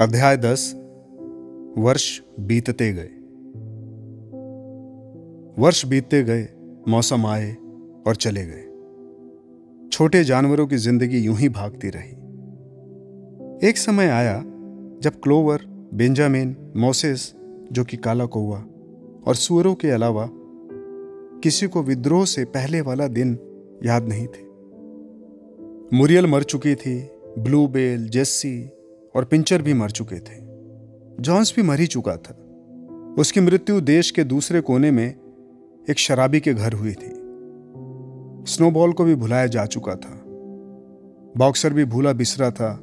अध्याय दस, वर्ष बीतते गए। वर्ष बीतते गए, मौसम आए और चले गए। छोटे जानवरों की ज़िंदगी यूँ ही भागती रही। एक समय आया जब क्लोवर, बेंजामिन, मोसेस, जो कि काला कौआ और सुअरों के अलावा किसी को विद्रोह से पहले वाला दिन याद नहीं थे। मुरियल मर चुकी थी ब्लू बेल जेस्सी और पिंचर भी मर चुके थे। जॉन्स भी मर ही चुका था। उसकी मृत्यु देश के दूसरे कोने में एक शराबी के घर हुई थी। स्नोबॉल को भी भुलाया जा चुका था। बॉक्सर भी भूला बिसरा था,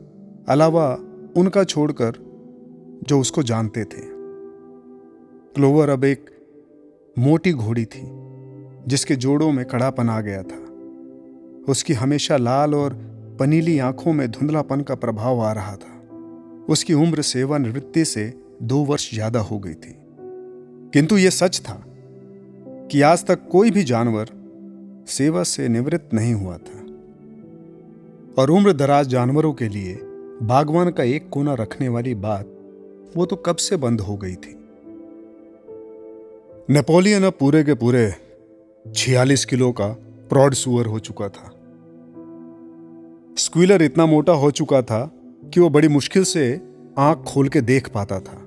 अलावा उनका छोड़कर जो उसको जानते थे। क्लोवर अब एक मोटी घोड़ी थी, जिसके जोड़ों में कड़ापन आ गया था। उसकी हमेशा लाल और पनीली आँखों में धुंधलापन का प्रभाव आ रहा था। उसकी उम्र सेवानिवृत्ति से दो वर्ष ज़्यादा हो गई थी। किंतु यह सच था कि आज तक कोई भी जानवर सेवा से निवृत्त नहीं हुआ था। और उम्र दराज जानवरों के लिए बागवान का एक कोना रखने वाली बात वो तो कब से बंद हो गई थी। नेपोलियन अब पूरे के पूरे छियालीस किलो का प्रॉड सुअर हो चुका था। स्क्वीलर इतना मोटा हो चुका था कि वो बड़ी मुश्किल से आँख खोल के देख पाता था।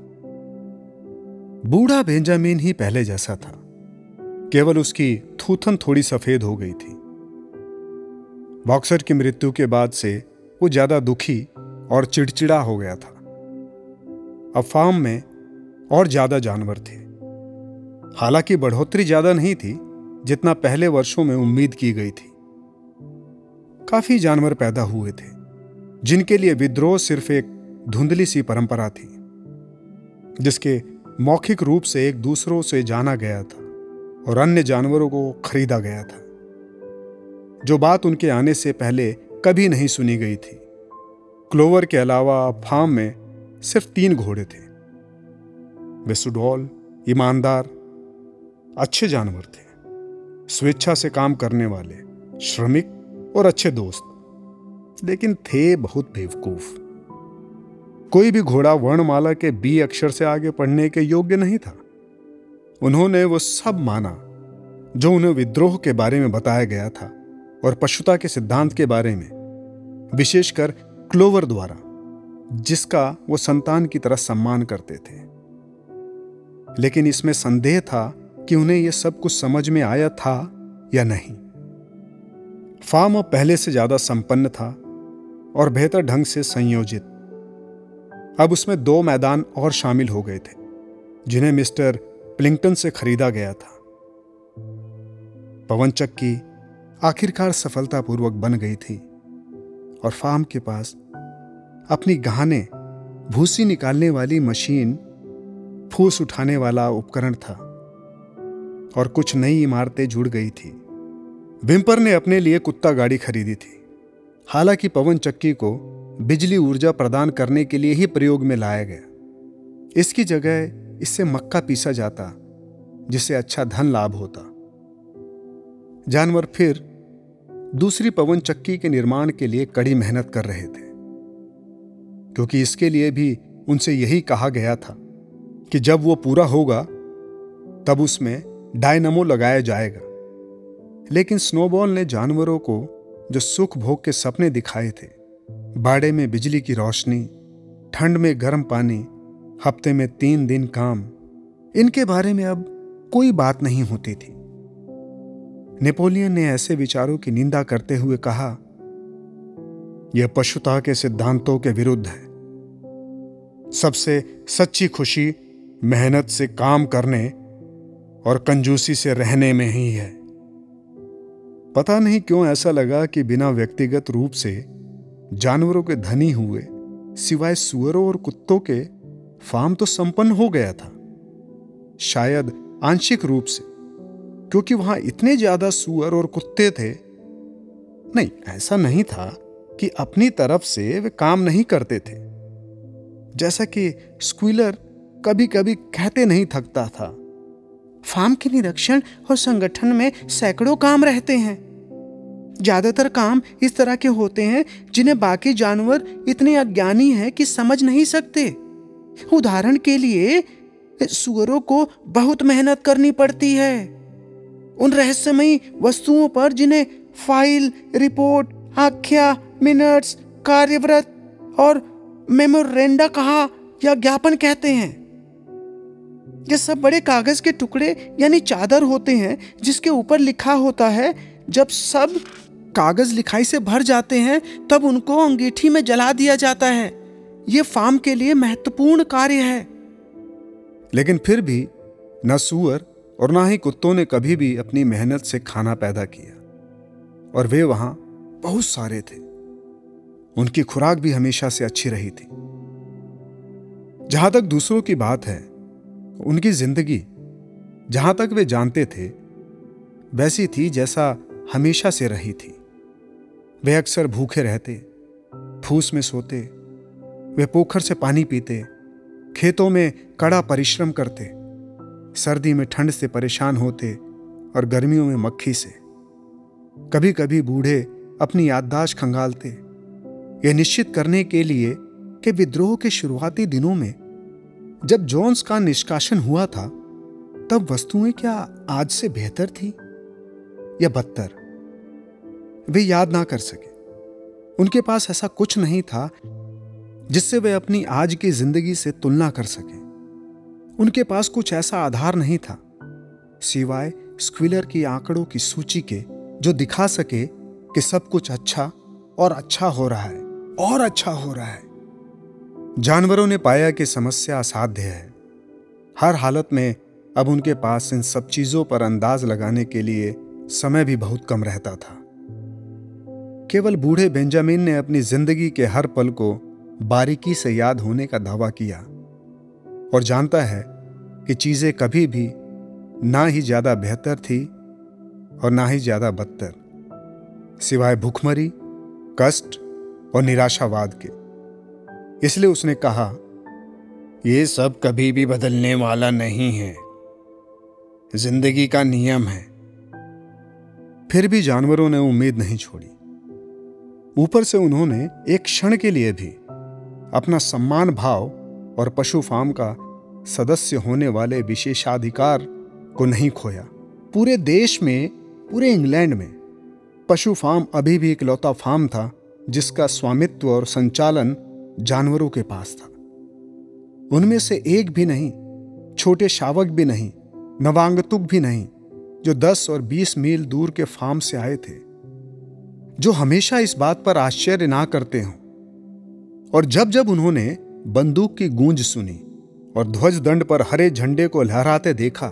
बूढ़ा बेंजामिन ही पहले जैसा था। केवल उसकी थूथन थोड़ी सफ़ेद हो गई थी। बॉक्सर की मृत्यु के बाद से वो ज़्यादा दुखी और चिड़चिड़ा हो गया था। अब फार्म में और ज़्यादा जानवर थे। हालाँकि बढ़ोतरी ज़्यादा नहीं थी, जितना पहले वर्षों में उम्मीद की गई थी। काफ़ी जानवर पैदा हुए थे। जिनके लिए विद्रोह सिर्फ़ एक धुंधली सी परंपरा थी, जिसके मौखिक रूप से एक दूसरों से जाना गया था और अन्य जानवरों को खरीदा गया था। जो बात उनके आने से पहले कभी नहीं सुनी गई थी। क्लोवर के अलावा फार्म में सिर्फ़ तीन घोड़े थे। वे सुडौल, ईमानदार, अच्छे जानवर थे। स्वेच्छा से काम करने वाले, श्रमिक और अच्छे दोस्त। लेकिन थे बहुत बेवकूफ़। कोई भी घोड़ा वर्णमाला के बी अक्षर से आगे पढ़ने के योग्य नहीं था। उन्होंने वो सब माना, जो उन्हें विद्रोह के बारे में बताया गया था और पशुता के सिद्धांत के बारे में, विशेषकर क्लोवर द्वारा, जिसका वो संतान की तरह सम्मान करते थे। लेकिन इसमें संदेह था कि उन्हें यह सब कुछ समझ में आया था या नहीं। फार्म पहले से ज़्यादा संपन्न था और बेहतर ढंग से संयोजित। अब उसमें दो मैदान और शामिल हो गए थे, जिन्हें मिस्टर प्लिंगटन से खरीदा गया था। पवन चक्की आखिरकार सफलतापूर्वक बन गई थी और फार्म के पास अपनी गहाने भूसी निकालने वाली मशीन फूस उठाने वाला उपकरण था और कुछ नई इमारतें जुड़ गई थी। विम्पर ने अपने लिए कुत्ता गाड़ी खरीदी थी। हालाँकि पवन चक्की को बिजली ऊर्जा प्रदान करने के लिए ही प्रयोग में लाया गया। इसकी जगह इससे मक्का पीसा जाता, जिससे अच्छा धन लाभ होता। जानवर फिर दूसरी पवन चक्की के निर्माण के लिए कड़ी मेहनत कर रहे थे, क्योंकि इसके लिए भी उनसे यही कहा गया था कि जब वो पूरा होगा, तब उसमें डायनमो लगाया जाएगा। लेकिन स्नोबॉल ने जानवरों को जो सुख भोग के सपने दिखाए थे। बाड़े में बिजली की रोशनी, ठंड में गर्म पानी, हफ़्ते में तीन दिन काम, इनके बारे में अब कोई बात नहीं होती थी। नेपोलियन ने ऐसे विचारों की निंदा करते हुए कहा, यह पशुता के सिद्धांतों के विरुद्ध है। सबसे सच्ची खुशी मेहनत से काम करने और कंजूसी से रहने में ही है। पता नहीं क्यों ऐसा लगा कि बिना व्यक्तिगत रूप से जानवरों के धनी हुए, सिवाय सुअरों और कुत्तों के, फार्म तो संपन्न हो गया था। शायद आंशिक रूप से, क्योंकि वहाँ इतने ज़्यादा सुअर और कुत्ते थे। नहीं, ऐसा नहीं था कि अपनी तरफ़ से वे काम नहीं करते थे। जैसा कि स्क्वीलर कभी कभी कहते नहीं थकता था, फार्म के निरीक्षण और संगठन में सैकड़ों काम रहते हैं। ज़्यादातर काम इस तरह के होते हैं जिन्हें बाकी जानवर इतने अज्ञानी हैं कि समझ नहीं सकते। उदाहरण के लिए, सुअरों को बहुत मेहनत करनी पड़ती है। उन रहस्यमयी वस्तुओं पर जिन्हें फ़ाइल, रिपोर्ट, आख्या, मिनट्स, कार्यव्रत और मेमोरेंडा कहा या ज्ञापन कहते हैं। ये सब बड़े कागज़ के टुकड़े यानी चादर होते हैं जिसके ऊपर लिखा होता है, जब सब कागज़ लिखाई से भर जाते हैं, तब उनको अंगीठी में जला दिया जाता है। ये फार्म के लिए महत्वपूर्ण कार्य है। लेकिन फिर भी न सुअर और ना ही कुत्तों ने कभी भी अपनी मेहनत से खाना पैदा किया। और वे वहाँ बहुत सारे थे। उनकी खुराक भी हमेशा से अच्छी रही थी। जहाँ तक दूसरों की बात है, उनकी ज़िंदगी जहाँ तक वे जानते थे, वैसी थी जैसा हमेशा से रही थी। वे अक्सर भूखे रहते, फूस में सोते, वे पोखर से पानी पीते, खेतों में कड़ा परिश्रम करते, सर्दी में ठंड से परेशान होते और गर्मियों में मक्खी से। कभी कभी बूढ़े अपनी याददाश्त खंगालते, यह निश्चित करने के लिए कि विद्रोह के शुरुआती दिनों में जब जोन्स का निष्कासन हुआ था, तब वस्तुएँ क्या आज से बेहतर थी या बदतर? वे याद ना कर सके। उनके पास ऐसा कुछ नहीं था जिससे वे अपनी आज की ज़िंदगी से तुलना कर सके। उनके पास कुछ ऐसा आधार नहीं था, सिवाय स्क्विलर की आंकड़ों की सूची के, जो दिखा सके कि सब कुछ अच्छा और अच्छा हो रहा है, और अच्छा हो रहा है। जानवरों ने पाया कि समस्या असाध्य है। हर हालत में अब उनके पास इन सब चीज़ों पर अंदाज लगाने के लिए समय भी बहुत कम रहता था। केवल बूढ़े बेंजामिन ने अपनी ज़िंदगी के हर पल को बारीकी से याद होने का दावा किया और जानता है कि चीज़ें कभी भी ना ही ज़्यादा बेहतर थी और ना ही ज़्यादा बदतर, सिवाय भूखमरी, कष्ट और निराशावाद के। इसलिए उसने कहा यह सब कभी भी बदलने वाला नहीं है। ज़िंदगी का नियम है। फिर भी जानवरों ने उम्मीद नहीं छोड़ी। ऊपर से उन्होंने एक क्षण के लिए भी अपना सम्मान भाव और पशु फार्म का सदस्य होने वाले विशेषाधिकार को नहीं खोया। पूरे देश में, पूरे इंग्लैंड में पशु फार्म अभी भी इकलौता फार्म था, जिसका स्वामित्व और संचालन जानवरों के पास था। उनमें से एक भी नहीं, छोटे शावक भी नहीं, नवांगतुक भी नहीं, जो दस और बीस मील दूर के फार्म से आए थे। जो हमेशा इस बात पर आश्चर्य ना करते हों। और जब जब उन्होंने बंदूक की गूंज सुनी और ध्वज दंड पर हरे झंडे को लहराते देखा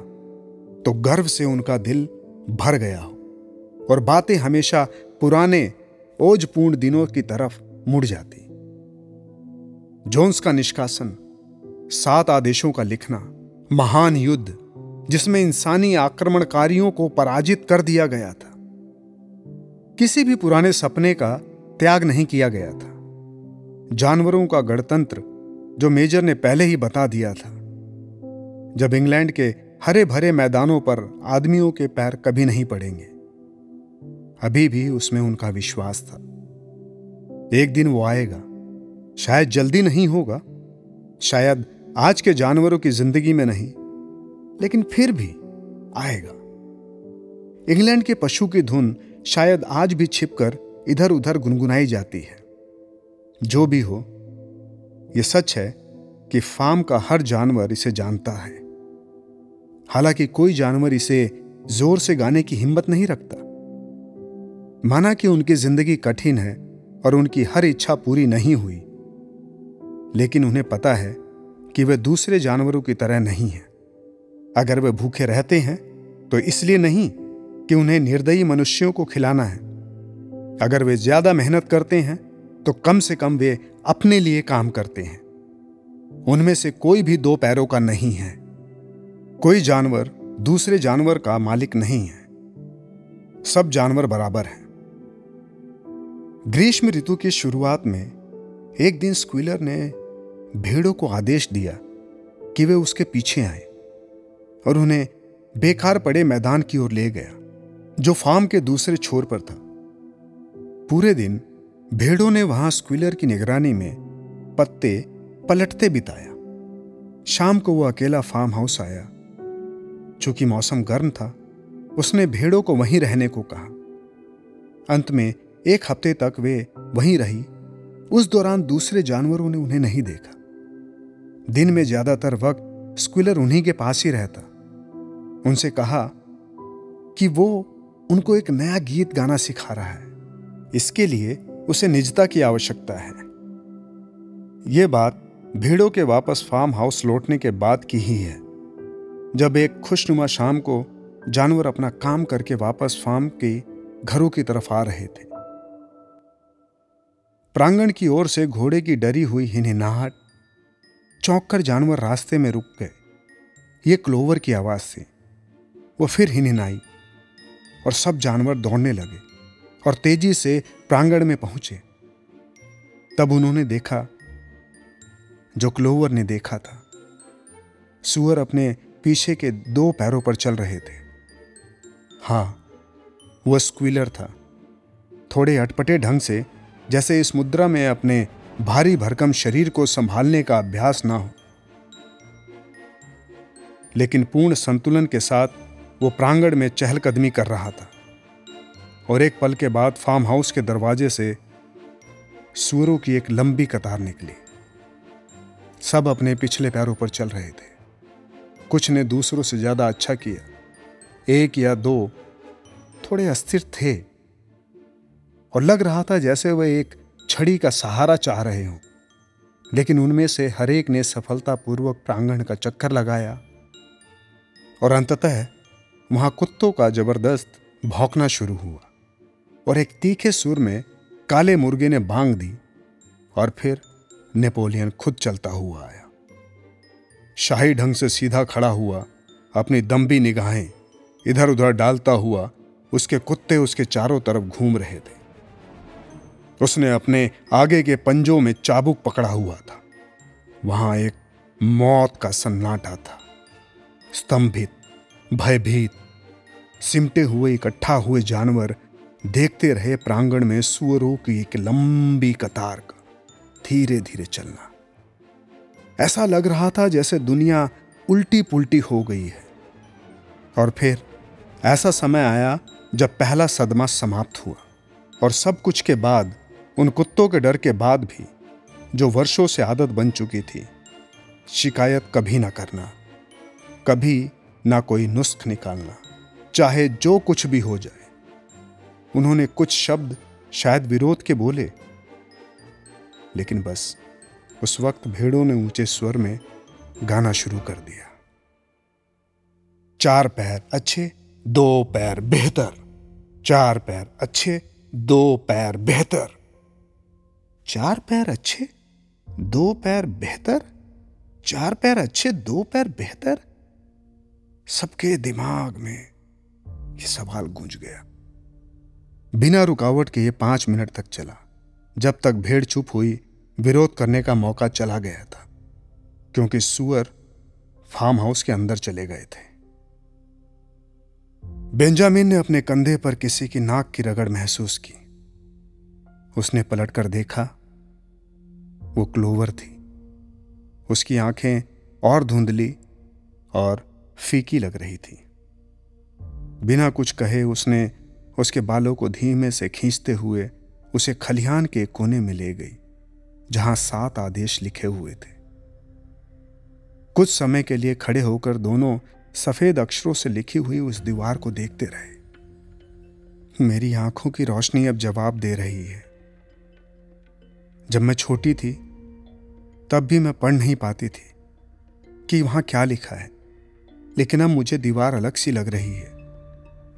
तो गर्व से उनका दिल भर गया हो और बातें हमेशा पुराने, ओजपूर्ण दिनों की तरफ़ मुड़ जाती। जोन्स का निष्कासन, सात आदेशों का लिखना, महान युद्ध, जिसमें इंसानी आक्रमणकारियों को पराजित कर दिया गया था। किसी भी पुराने सपने का त्याग नहीं किया गया था। जानवरों का गणतंत्र जो मेजर ने पहले ही बता दिया था। जब इंग्लैंड के हरे भरे मैदानों पर आदमियों के पैर कभी नहीं पड़ेंगे, अभी भी उसमें उनका विश्वास था। एक दिन वो आएगा, शायद जल्दी नहीं होगा, शायद आज के जानवरों की ज़िंदगी में नहीं, लेकिन फिर भी आएगा। इंग्लैंड के पशु की धुन शायद आज भी छिपकर इधर उधर गुनगुनाई जाती है। जो भी हो यह सच है कि फार्म का हर जानवर इसे जानता है। हालाँकि कोई जानवर इसे ज़ोर से गाने की हिम्मत नहीं रखता। माना कि उनकी ज़िंदगी कठिन है और उनकी हर इच्छा पूरी नहीं हुई। लेकिन उन्हें पता है कि वे दूसरे जानवरों की तरह नहीं हैं। अगर वे भूखे रहते हैं तो इसलिए नहीं कि उन्हें निर्दयी मनुष्यों को खिलाना है। अगर वे ज़्यादा मेहनत करते हैं तो कम से कम वे अपने लिए काम करते हैं। उनमें से कोई भी दो पैरों का नहीं है। कोई जानवर दूसरे जानवर का मालिक नहीं है। सब जानवर बराबर हैं। ग्रीष्म ऋतु की शुरुआत में एक दिन स्क्विलर ने भेड़ों को आदेश दिया कि वे उसके पीछे आए और उन्हें बेकार पड़े मैदान की ओर ले गया। जो फार्म के दूसरे छोर पर था। पूरे दिन भेड़ों ने वहाँ स्क्विलर की निगरानी में पत्ते पलटते बिताया। शाम को वो अकेला फार्म हाउस आया। चूँकि मौसम गर्म था, उसने भेड़ों को वहीं रहने को कहा। अंत में एक हफ़्ते तक वे वहीं रही। उस दौरान दूसरे जानवरों ने उन्हें नहीं देखा। दिन में ज़्यादातर वक्त स्क्विलर उन्हीं के पास ही रहता। उनसे कहा कि वो उनको एक नया गीत गाना सिखा रहा है। इसके लिए उसे निजता की आवश्यकता है। यह बात भेड़ों के वापस फार्म हाउस लौटने के बाद की ही है। जब एक खुशनुमा शाम को जानवर अपना काम करके वापस फार्म के घरों की तरफ़ आ रहे थे। प्रांगण की ओर से घोड़े की डरी हुई हिनहिनाहट चौंक कर जानवर रास्ते में रुक गए। ये क्लोवर की आवाज़ थी वो फिर हिनहिनाई। और सब जानवर दौड़ने लगे और तेज़ी से प्रांगण में पहुँचे। तब उन्होंने देखा जो क्लोवर ने देखा था। सुअर अपने पीछे के दो पैरों पर चल रहे थे। हाँ, वह स्क्विलर था। थोड़े अटपटे ढंग से, जैसे इस मुद्रा में अपने भारी भरकम शरीर को संभालने का अभ्यास ना हो। लेकिन पूर्ण संतुलन के साथ वो प्रांगण में चहलकदमी कर रहा था और एक पल के बाद फार्म हाउस के दरवाजे से सूरों की एक लंबी कतार निकली। सब अपने पिछले पैरों पर चल रहे थे। कुछ ने दूसरों से ज़्यादा अच्छा किया। एक या दो थोड़े अस्थिर थे और लग रहा था जैसे वह एक छड़ी का सहारा चाह रहे हों। लेकिन उनमें से हर एक ने सफलतापूर्वक प्रांगण का चक्कर लगाया और अंततः वहाँ कुत्तों का ज़बरदस्त भौंकना शुरू हुआ और एक तीखे सुर में काले मुर्गे ने बांग दी और फिर नेपोलियन खुद चलता हुआ आया। शाही ढंग से सीधा खड़ा हुआ, अपनी दम्बी निगाहें इधर उधर डालता हुआ उसके कुत्ते उसके चारों तरफ़ घूम रहे थे। उसने अपने आगे के पंजों में चाबुक पकड़ा हुआ था। वहाँ एक मौत का सन्नाटा था, स्तंभित। भयभीत, सिमटे हुए, इकट्ठा हुए जानवर देखते रहे प्रांगण में सुअरों की एक लंबी कतार का धीरे धीरे चलना। ऐसा लग रहा था जैसे दुनिया उल्टी पुल्टी हो गई है। और फिर ऐसा समय आया जब पहला सदमा समाप्त हुआ और सब कुछ के बाद, उन कुत्तों के डर के बाद भी जो वर्षों से आदत बन चुकी थी, शिकायत कभी ना करना, कभी ना कोई नुस्ख निकालना, चाहे जो कुछ भी हो जाए। उन्होंने कुछ शब्द शायद विरोध के बोले, लेकिन बस उस वक्त भेड़ों ने ऊँचे स्वर में गाना शुरू कर दिया। चार पैर अच्छे, दो पैर बेहतर। चार पैर अच्छे, दो पैर बेहतर। चार पैर अच्छे, दो पैर बेहतर? चार पैर अच्छे, दो पैर बेहतर? सबके दिमाग में यह सवाल गूंज गया। बिना रुकावट के ये पाँच मिनट तक चला, जब तक भेड़ चुप हुई, विरोध करने का मौका चला गया था, क्योंकि सुअर फार्म हाउस के अंदर चले गए थे। बेंजामिन ने अपने कंधे पर किसी की नाक की रगड़ महसूस की। उसने पलटकर देखा, वो क्लोवर थी। उसकी आँखें और धुंधली और फीकी लग रही थी। बिना कुछ कहे उसने उसके बालों को धीमे से खींचते हुए उसे खलिहान के कोने में ले गई, जहाँ सात आदेश लिखे हुए थे। कुछ समय के लिए खड़े होकर दोनों सफ़ेद अक्षरों से लिखी हुई उस दीवार को देखते रहे। मेरी आँखों की रोशनी अब जवाब दे रही है। जब मैं छोटी थी, तब भी मैं पढ़ नहीं पाती थी कि वहाँ क्या लिखा है। लेकिन अब मुझे दीवार अलग सी लग रही है।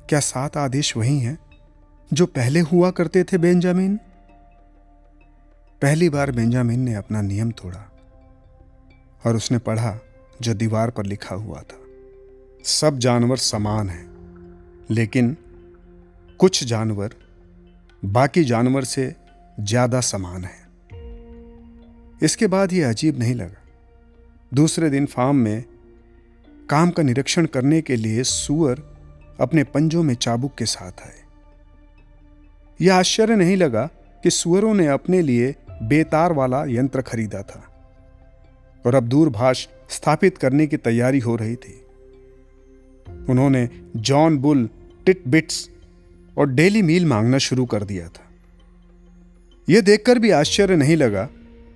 क्या सात आदेश वही हैं जो पहले हुआ करते थे बेंजामिन? पहली बार बेंजामिन ने अपना नियम तोड़ा और उसने पढ़ा जो दीवार पर लिखा हुआ था। सब जानवर समान हैं, लेकिन कुछ जानवर बाकी जानवर से ज़्यादा समान हैं। इसके बाद यह अजीब नहीं लगा। दूसरे दिन फार्म में काम का निरीक्षण करने के लिए सुअर अपने पंजों में चाबुक के साथ आए। यह आश्चर्य नहीं लगा कि सुअरों ने अपने लिए बेतार वाला यंत्र खरीदा था और अब दूरभाष स्थापित करने की तैयारी हो रही थी। उन्होंने जॉन बुल, टिट बिट्स और डेली मील मांगना शुरू कर दिया था। यह देखकर भी आश्चर्य नहीं लगा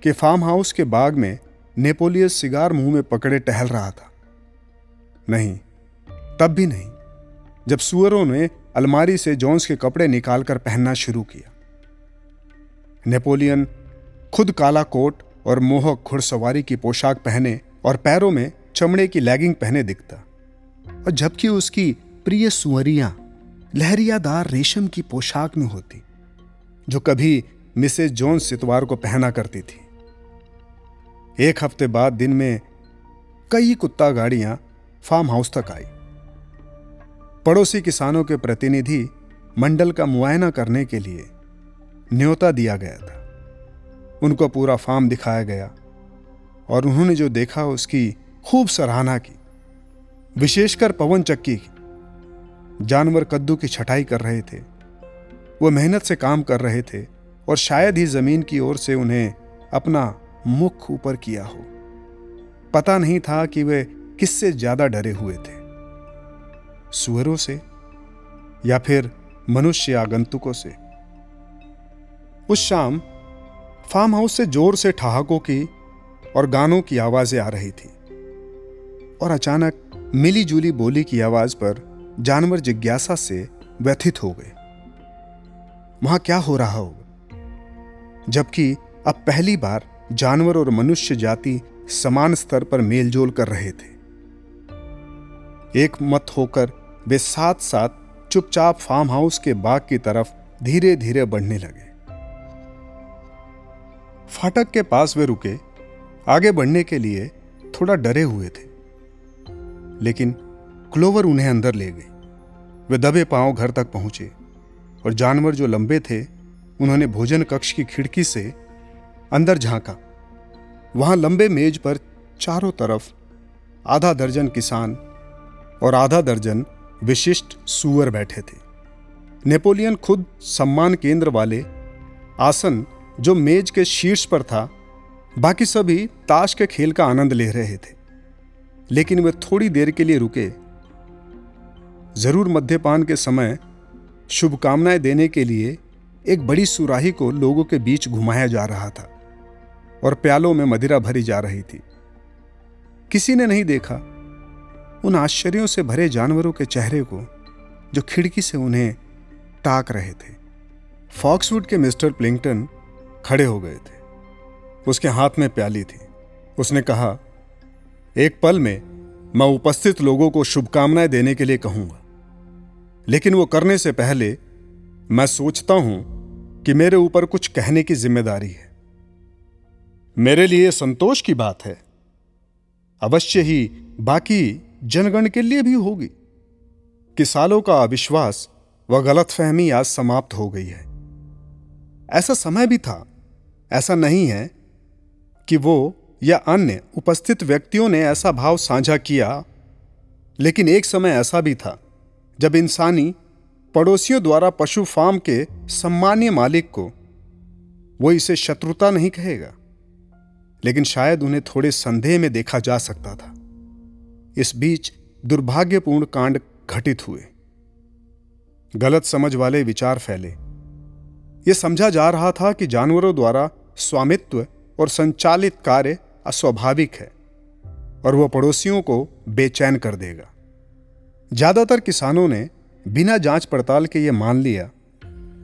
कि फार्म हाउस के बाग में नेपोलियस सिगार मुँह में पकड़े टहल रहा था। नहीं, तब भी नहीं। जब सुअरों ने अलमारी से जॉन्स के कपड़े निकालकर पहनना शुरू किया। नेपोलियन खुद काला कोट और मोहक घुड़सवारी की पोशाक पहने और पैरों में चमड़े की लैगिंग पहने दिखता और जबकि उसकी प्रिय सुअरियाँ लहरियादार रेशम की पोशाक में होती, जो कभी मिसेज जोन्स इतवार को पहना करती थी। एक हफ़्ते बाद दिन में कई कुत्ता गाड़ियाँ फार्म हाउस तक आई। पड़ोसी किसानों के प्रतिनिधि मंडल का मुआयना करने के लिए न्योता दिया गया था। उनको पूरा फार्म दिखाया गया और उन्होंने जो देखा उसकी खूब सराहना की। विशेषकर पवन चक्की की। जानवर कद्दू की छटाई कर रहे थे। वो मेहनत से काम कर रहे थे और शायद ही ज़मीन की ओर से उन्हें अपना मुख ऊपर किया हो। पता नहीं था कि वे किससे ज़्यादा डरे हुए थे? सुअरों से या फिर मनुष्य आगंतुकों से? उस शाम फार्म हाउस से ज़ोर से ठहाकों की और गानों की आवाज़ें आ रही थी और अचानक मिली जुली बोली की आवाज़ पर जानवर जिज्ञासा से व्यथित हो गए। वहाँ क्या हो रहा होगा? जबकि अब पहली बार जानवर और मनुष्य जाति समान स्तर पर मेलजोल कर रहे थे। एक मत होकर वे साथ साथ चुपचाप फार्म हाउस के बाग की तरफ़ धीरे धीरे बढ़ने लगे। फाटक के पास वे रुके, आगे बढ़ने के लिए थोड़ा डरे हुए थे। लेकिन क्लोवर उन्हें अंदर ले गई वे दबे पाँव घर तक पहुँचे और जानवर जो लंबे थे, उन्होंने भोजन कक्ष की खिड़की से अंदर झांका। वहाँ लंबे मेज पर चारों तरफ़ आधा दर्जन किसान और आधा दर्जन विशिष्ट सुअर बैठे थे। नेपोलियन खुद सम्मान केंद्र वाले आसन जो मेज के शीर्ष पर था, बाकी सभी ताश के खेल का आनंद ले रहे थे। लेकिन वे थोड़ी देर के लिए रुके। ज़रूर मद्यपान के समय शुभकामनाएँ देने के लिए एक बड़ी सुराही को लोगों के बीच घुमाया जा रहा था और प्यालों में मदिरा भरी जा रही थी। किसी ने नहीं देखा उन आश्चर्यों से भरे जानवरों के चेहरे को, जो खिड़की से उन्हें ताक रहे थे। फॉक्सवुड के मिस्टर प्लिंगटन खड़े हो गए थे। उसके हाथ में प्याली थी। उसने कहा, एक पल में मैं उपस्थित लोगों को शुभकामनाएँ देने के लिए कहूँगा। लेकिन वो करने से पहले मैं सोचता हूँ कि मेरे ऊपर कुछ कहने की ज़िम्मेदारी है। मेरे लिए संतोष की बात है। अवश्य ही बाकी जनगण के लिए भी होगी। कि सालों का अविश्वास व गलतफहमी आज समाप्त हो गई है। ऐसा समय भी था, ऐसा नहीं है कि वो या अन्य उपस्थित व्यक्तियों ने ऐसा भाव साझा किया, लेकिन एक समय ऐसा भी था, जब इंसानी पड़ोसियों द्वारा पशु फार्म के सम्मान्य मालिक को वो इसे शत्रुता नहीं कहेगा, लेकिन शायद उन्हें थोड़े संदेह में देखा जा सकता था। इस बीच दुर्भाग्यपूर्ण कांड घटित हुए। गलत समझ वाले विचार फैले। यह समझा जा रहा था कि जानवरों द्वारा स्वामित्व और संचालित कार्य अस्वाभाविक है और वह पड़ोसियों को बेचैन कर देगा। ज़्यादातर किसानों ने बिना जाँच पड़ताल के यह मान लिया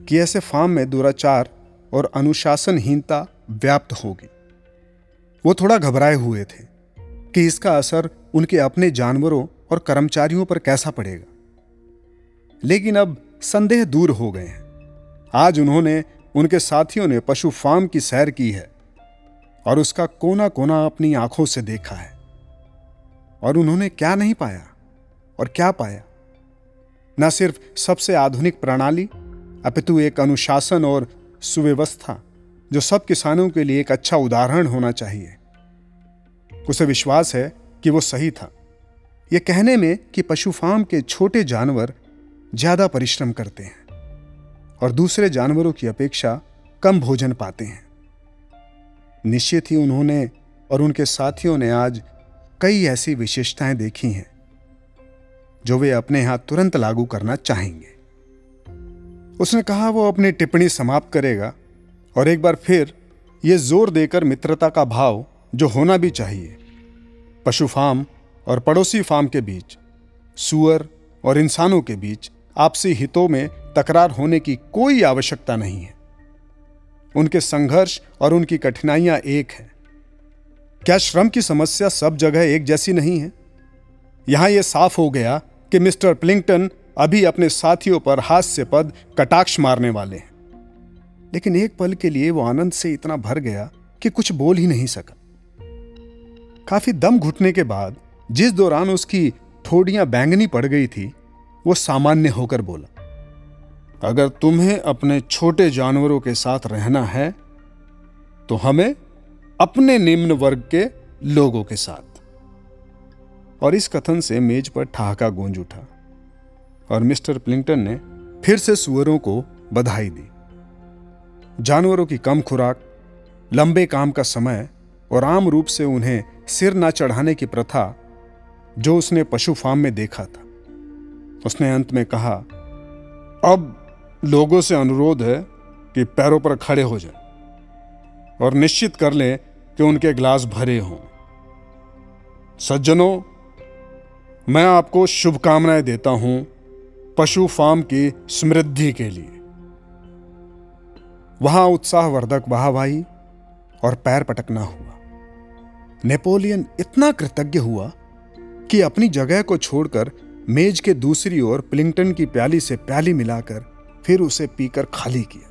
कि ऐसे फार्म में दुराचार और अनुशासनहीनता व्याप्त होगी। वो थोड़ा घबराए हुए थे। कि इसका असर उनके अपने जानवरों और कर्मचारियों पर कैसा पड़ेगा। लेकिन अब संदेह दूर हो गए हैं। आज उन्होंने उनके साथियों ने पशु फार्म की सैर की है और उसका कोना कोना अपनी आँखों से देखा है। और उन्होंने क्या नहीं पाया और क्या पाया? न सिर्फ़ सबसे आधुनिक प्रणाली, अपितु एक अनुशासन और सुव्यवस्था, जो सब किसानों के लिए एक अच्छा उदाहरण होना चाहिए। उसे विश्वास है कि वो सही था। यह कहने में कि पशु फार्म के छोटे जानवर ज़्यादा परिश्रम करते हैं और दूसरे जानवरों की अपेक्षा कम भोजन पाते हैं। निश्चित ही उन्होंने और उनके साथियों ने आज कई ऐसी विशेषताएँ देखी हैं, जो वे अपने यहाँ तुरंत लागू करना चाहेंगे। उसने कहा, वो अपनी टिप्पणी समाप्त करेगा और एक बार फिर ये ज़ोर देकर मित्रता का भाव जो होना भी चाहिए। पशु फार्म और पड़ोसी फार्म के बीच, सुअर और इंसानों के बीच आपसी हितों में तकरार होने की कोई आवश्यकता नहीं है। उनके संघर्ष और उनकी कठिनाइयाँ एक हैं। क्या श्रम की समस्या सब जगह एक जैसी नहीं है? यहाँ यह साफ़ हो गया कि मिस्टर प्लिंगटन अभी अपने साथियों पर हास्य पद कटाक्ष मारने वाले हैं। लेकिन एक पल के लिए वो आनंद से इतना भर गया कि कुछ बोल ही नहीं सका। काफ़ी दम घुटने के बाद जिस दौरान उसकी थोड़ियाँ बैंगनी पड़ गई थी, वो सामान्य होकर बोला, अगर तुम्हें अपने छोटे जानवरों के साथ रहना है तो हमें अपने निम्न वर्ग के लोगों के साथ। और इस कथन से मेज पर ठहाका गूंज उठा और मिस्टर प्लिंगटन ने फिर से सुअरों को बधाई दी। जानवरों की कम खुराक, लंबे काम का समय और आम रूप से उन्हें सिर ना चढ़ाने की प्रथा जो उसने पशु फार्म में देखा था। उसने अंत में कहा, अब लोगों से अनुरोध है कि पैरों पर खड़े हो जाएँ और निश्चित कर लें कि उनके ग्लास भरे हों। सज्जनों, मैं आपको शुभकामनाएँ देता हूँ पशु फार्म की समृद्धि के लिए। वहाँ उत्साहवर्धक वाहवाही और पैर पटकना हुआ। नेपोलियन इतना कृतज्ञ हुआ कि अपनी जगह को छोड़कर मेज के दूसरी ओर प्लिंगटन की प्याली से प्याली मिलाकर फिर उसे पीकर खाली किया।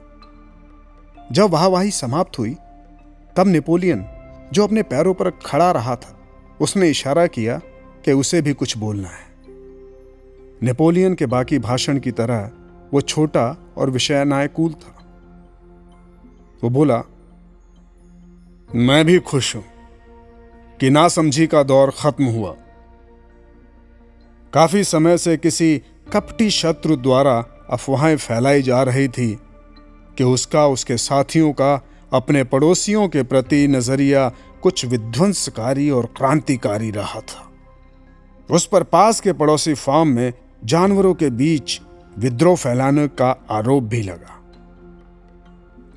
जब वाहवाही समाप्त हुई, तब नेपोलियन जो अपने पैरों पर खड़ा रहा था, उसने इशारा किया कि उसे भी कुछ बोलना है। नेपोलियन के बाकी भाषण की तरह वो छोटा और विषयनायकूल था। वो बोला, मैं भी खुश हूँ। कि नासमझी का दौर खत्म हुआ। काफ़ी समय से किसी कपटी शत्रु द्वारा अफवाहें फैलाई जा रही थी कि उसका, उसके साथियों का, अपने पड़ोसियों के प्रति नज़रिया कुछ विध्वंसकारी और क्रांतिकारी रहा था। उस पर पास के पड़ोसी फार्म में जानवरों के बीच विद्रोह फैलाने का आरोप भी लगा।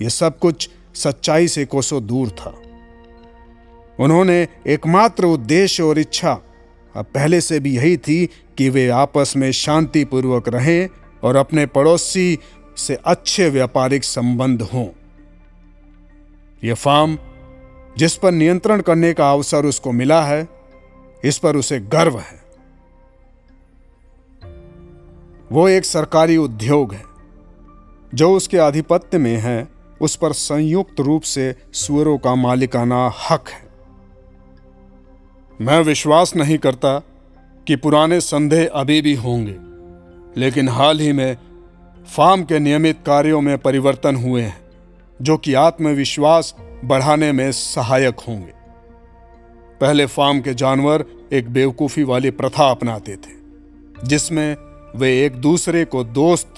यह सब कुछ सच्चाई से कोसों दूर था। उन्होंने एकमात्र उद्देश्य और इच्छा, अब पहले से भी यही थी कि वे आपस में शांतिपूर्वक रहें और अपने पड़ोसी से अच्छे व्यापारिक संबंध हों। यह फार्म जिस पर नियंत्रण करने का अवसर उसको मिला है, इस पर उसे गर्व है। वो एक सरकारी उद्योग है, जो उसके आधिपत्य में है, उस पर संयुक्त रूप से सुअरों का मालिकाना हक है। मैं विश्वास नहीं करता कि पुराने संदेह अभी भी होंगे, लेकिन हाल ही में फार्म के नियमित कार्यों में परिवर्तन हुए हैं, जो कि आत्मविश्वास बढ़ाने में सहायक होंगे। पहले फार्म के जानवर एक बेवकूफ़ी वाली प्रथा अपनाते थे, जिसमें वे एक दूसरे को दोस्त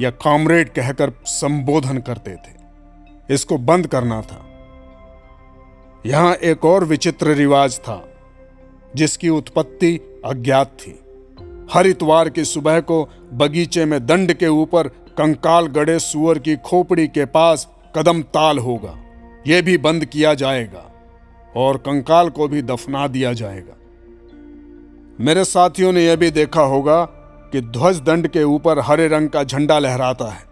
या कॉमरेड कहकर संबोधन करते थे। इसको बंद करना था। यहाँ एक और विचित्र रिवाज था। जिसकी उत्पत्ति अज्ञात थी। हर इतवार की सुबह को बगीचे में दंड के ऊपर कंकाल गड़े सुअर की खोपड़ी के पास कदम ताल होगा। यह भी बंद किया जाएगा और कंकाल को भी दफना दिया जाएगा। मेरे साथियों ने यह भी देखा होगा कि ध्वज दंड के ऊपर हरे रंग का झंडा लहराता है।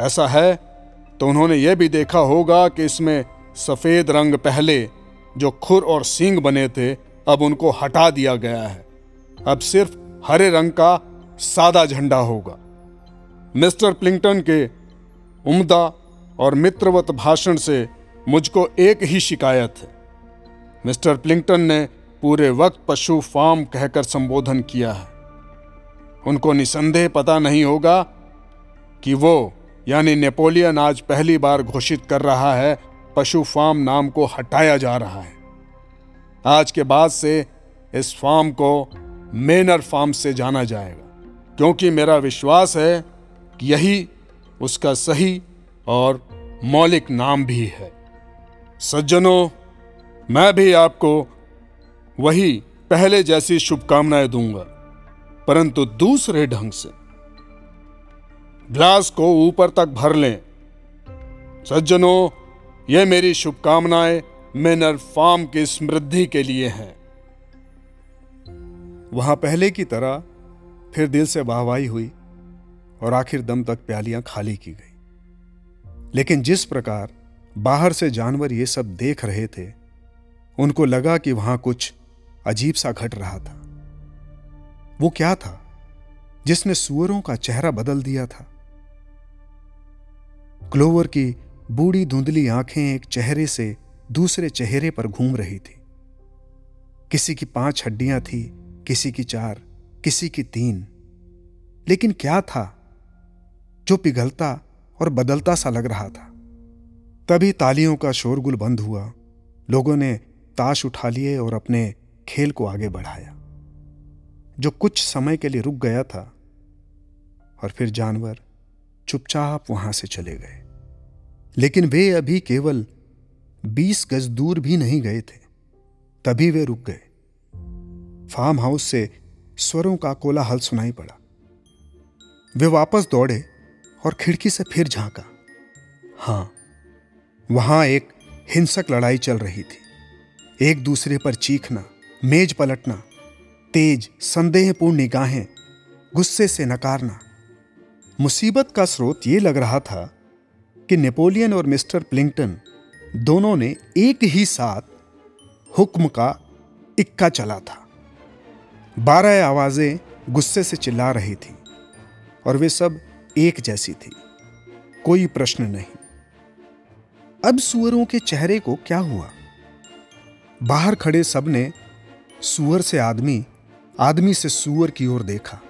ऐसा है तो उन्होंने यह भी देखा होगा कि इसमें सफ़ेद रंग पहले जो खुर और सींग बने थे अब उनको हटा दिया गया है। अब सिर्फ़ हरे रंग का सादा झंडा होगा। मिस्टर प्लिंगटन के उम्दा और मित्रवत भाषण से मुझको एक ही शिकायत है। मिस्टर प्लिंगटन ने पूरे वक्त पशु फार्म कहकर संबोधन किया है। उनको निसंदेह पता नहीं होगा कि वो, यानी नेपोलियन आज पहली बार घोषित कर रहा है, पशु फार्म नाम को हटाया जा रहा है। आज के बाद से इस फार्म को मेनर फार्म से जाना जाएगा। क्योंकि मेरा विश्वास है कि यही उसका सही और मौलिक नाम भी है। सज्जनों, मैं भी आपको वही पहले जैसी शुभकामनाएँ दूँगा, परंतु दूसरे ढंग से। ग्लास को ऊपर तक भर लें। सज्जनों, ये मेरी शुभकामनाएँ मेनर फार्म की समृद्धि के लिए हैं। वहाँ पहले की तरह फिर दिल से वाहवाही हुई और आखिर दम तक प्यालियाँ खाली की गई। लेकिन जिस प्रकार बाहर से जानवर ये सब देख रहे थे, उनको लगा कि वहाँ कुछ अजीब सा घट रहा था। वो क्या था जिसने सुअरों का चेहरा बदल दिया था? क्लोवर की बूढ़ी धुंधली आँखें एक चेहरे से दूसरे चेहरे पर घूम रही थी। किसी की पाँच हड्डियाँ थी, किसी की चार, किसी की तीन। लेकिन क्या था? जो पिघलता और बदलता सा लग रहा था। तभी तालियों का शोरगुल बंद हुआ। लोगों ने ताश उठा लिए और अपने खेल को आगे बढ़ाया। जो कुछ समय के लिए रुक गया था और फिर जानवर चुपचाप वहाँ से चले गए। लेकिन वे अभी केवल बीस गज दूर भी नहीं गए थे। तभी वे रुक गए। फार्म हाउस से स्वरों का कोलाहल सुनाई पड़ा। वे वापस दौड़े और खिड़की से फिर झांका। हाँ, वहाँ एक हिंसक लड़ाई चल रही थी। एक दूसरे पर चीखना, मेज पलटना, तेज, संदेहपूर्ण निगाहें, गुस्से से नकारना। मुसीबत का स्रोत यह लग रहा था कि नेपोलियन और मिस्टर प्लिंगटन दोनों ने एक ही साथ हुक्म का इक्का चला था। बारह आवाज़ें गुस्से से चिल्ला रही थी और वे सब एक जैसी थी। कोई प्रश्न नहीं। अब सुअरों के चेहरे को क्या हुआ? बाहर खड़े सबने सुअर से आदमी आदमी से सुअर की ओर देखा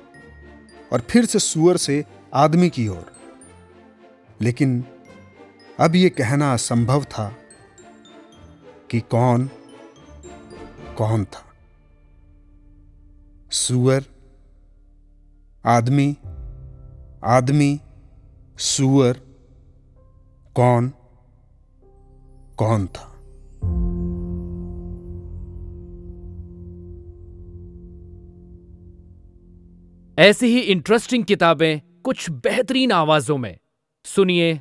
और फिर से सुअर से आदमी की ओर। लेकिन अब यह कहना असंभव था कि कौन कौन था? सुअर, आदमी आदमी, सुअर, कौन कौन था? ऐसी ही इंटरेस्टिंग किताबें कुछ बेहतरीन आवाजों में। सुनिए